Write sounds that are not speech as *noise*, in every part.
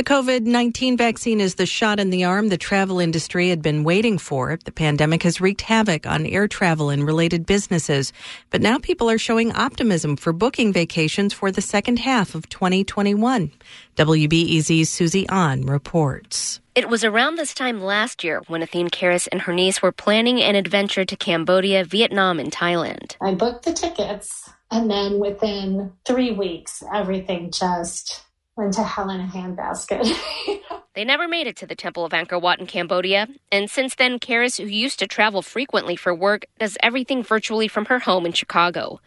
The COVID 19 vaccine is the shot in the arm the travel industry had been waiting for. The pandemic has wreaked havoc on air travel and related businesses, but now people are showing optimism for booking vacations for the second half of 2021. WBEZ's Susie An reports. It was around this time last year when Athene Karras and her niece were planning an adventure to Cambodia, Vietnam, and Thailand. I booked the tickets, and then within three weeks, everything just went to hell in a handbasket. *laughs* they never made it to the Temple of Angkor Wat in Cambodia, and since then, Karras, who used to travel frequently for work, does everything virtually from her home in Chicago.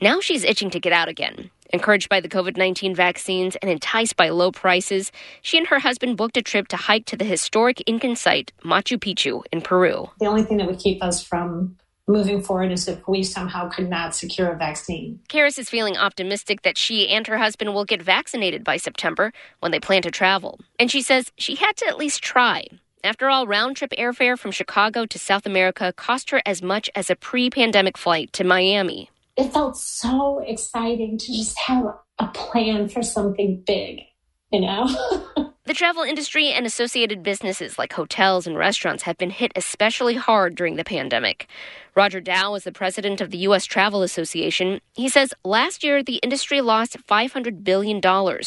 Now she's itching to get out again. Encouraged by the COVID 19 vaccines and enticed by low prices, she and her husband booked a trip to hike to the historic Incan site, Machu Picchu, in Peru. The only thing that would keep us from moving forward is if we somehow could not secure a vaccine. Karras is feeling optimistic that she and her husband will get vaccinated by September when they plan to travel. And she says she had to at least try. After all, round trip airfare from Chicago to South America cost her as much as a pre pandemic flight to Miami. It felt so exciting to just have a plan for something big, you know? *laughs* The travel industry and associated businesses like hotels and restaurants have been hit especially hard during the pandemic. Roger Dow is the president of the U.S. Travel Association. He says last year the industry lost $500 billion, or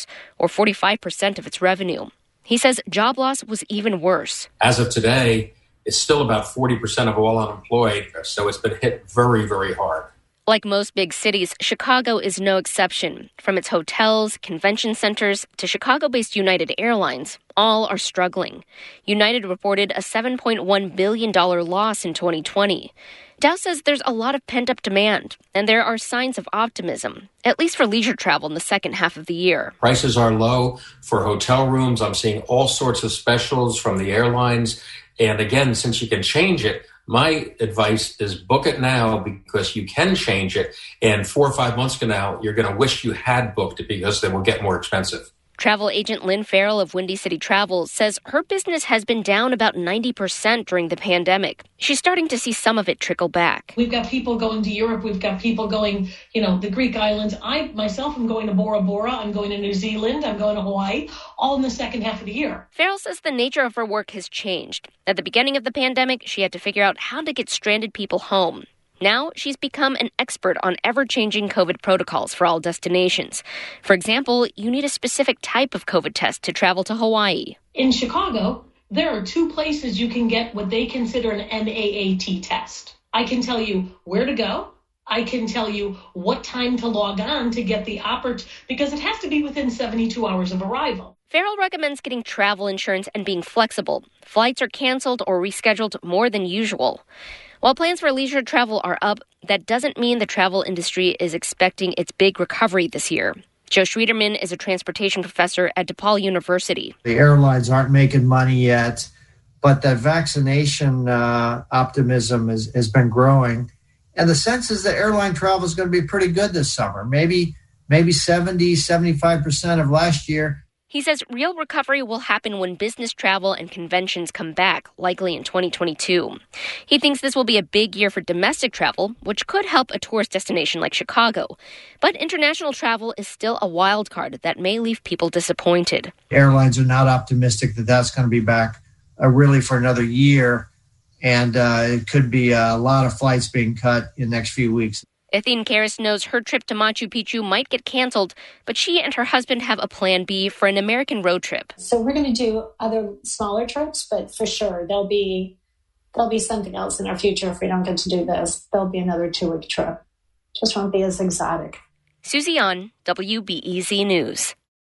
45% of its revenue. He says job loss was even worse. As of today, it's still about 40% of all unemployed, so it's been hit very, very hard. Like most big cities, Chicago is no exception. From its hotels, convention centers, to Chicago based United Airlines, all are struggling. United reported a $7.1 billion loss in 2020. Dow says there's a lot of pent up demand, and there are signs of optimism, at least for leisure travel in the second half of the year. Prices are low for hotel rooms. I'm seeing all sorts of specials from the airlines. And again, since you can change it, my advice is book it now because you can change it. And four or five months from now, you're going to wish you had booked it because they will get more expensive. Travel agent Lynn Farrell of Windy City Travel says her business has been down about 90% during the pandemic. She's starting to see some of it trickle back. We've got people going to Europe. We've got people going, you know, the Greek islands. I myself am going to Bora Bora. I'm going to New Zealand. I'm going to Hawaii, all in the second half of the year. Farrell says the nature of her work has changed. At the beginning of the pandemic, she had to figure out how to get stranded people home. Now she's become an expert on ever changing COVID protocols for all destinations. For example, you need a specific type of COVID test to travel to Hawaii. In Chicago, there are two places you can get what they consider an NAAT test. I can tell you where to go. I can tell you what time to log on to get the opport because it has to be within 72 hours of arrival. Farrell recommends getting travel insurance and being flexible. Flights are canceled or rescheduled more than usual. While plans for leisure travel are up, that doesn't mean the travel industry is expecting its big recovery this year. Joe Schwieterman is a transportation professor at DePaul University. The airlines aren't making money yet, but that vaccination uh, optimism is, has been growing. And the sense is that airline travel is going to be pretty good this summer. Maybe maybe 70, 75% of last year he says real recovery will happen when business travel and conventions come back, likely in 2022. He thinks this will be a big year for domestic travel, which could help a tourist destination like Chicago. But international travel is still a wild card that may leave people disappointed. Airlines are not optimistic that that's going to be back uh, really for another year. And uh, it could be a lot of flights being cut in the next few weeks. Athene Karras knows her trip to Machu Picchu might get canceled, but she and her husband have a plan B for an American road trip. So we're going to do other smaller trips, but for sure there'll be there'll be something else in our future if we don't get to do this. There'll be another two week trip. Just won't be as exotic. Susie An WBEZ News.